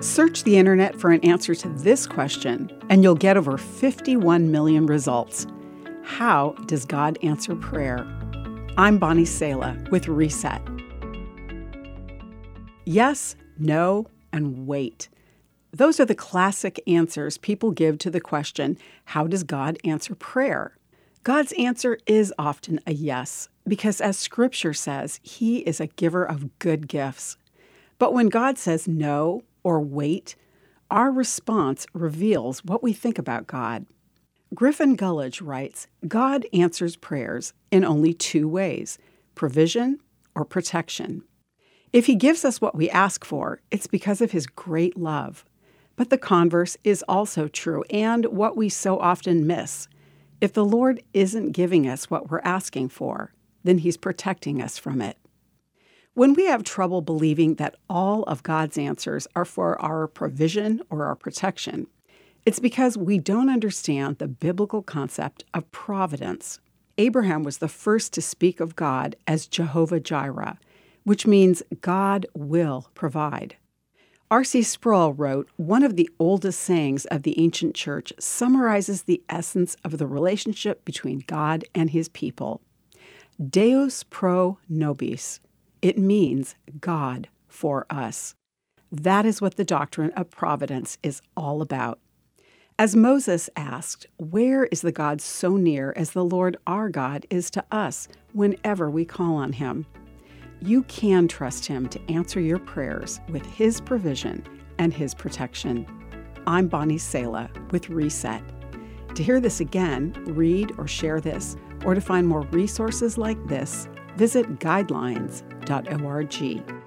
Search the internet for an answer to this question, and you'll get over 51 million results. How does God answer prayer? I'm Bonnie Sala with Reset. Yes, no, and wait. Those are the classic answers people give to the question How does God answer prayer? God's answer is often a yes, because as Scripture says, He is a giver of good gifts. But when God says no or wait, our response reveals what we think about God. Griffin Gullidge writes God answers prayers in only two ways provision or protection. If He gives us what we ask for, it's because of His great love. But the converse is also true, and what we so often miss. If the Lord isn't giving us what we're asking for, then He's protecting us from it. When we have trouble believing that all of God's answers are for our provision or our protection, it's because we don't understand the biblical concept of providence. Abraham was the first to speak of God as Jehovah Jireh, which means God will provide. R.C. Sproul wrote One of the oldest sayings of the ancient church summarizes the essence of the relationship between God and his people Deus pro nobis. It means God for us. That is what the doctrine of providence is all about. As Moses asked, Where is the God so near as the Lord our God is to us whenever we call on him? You can trust him to answer your prayers with his provision and his protection. I'm Bonnie Sala with Reset. To hear this again, read or share this, or to find more resources like this, visit guidelines.org.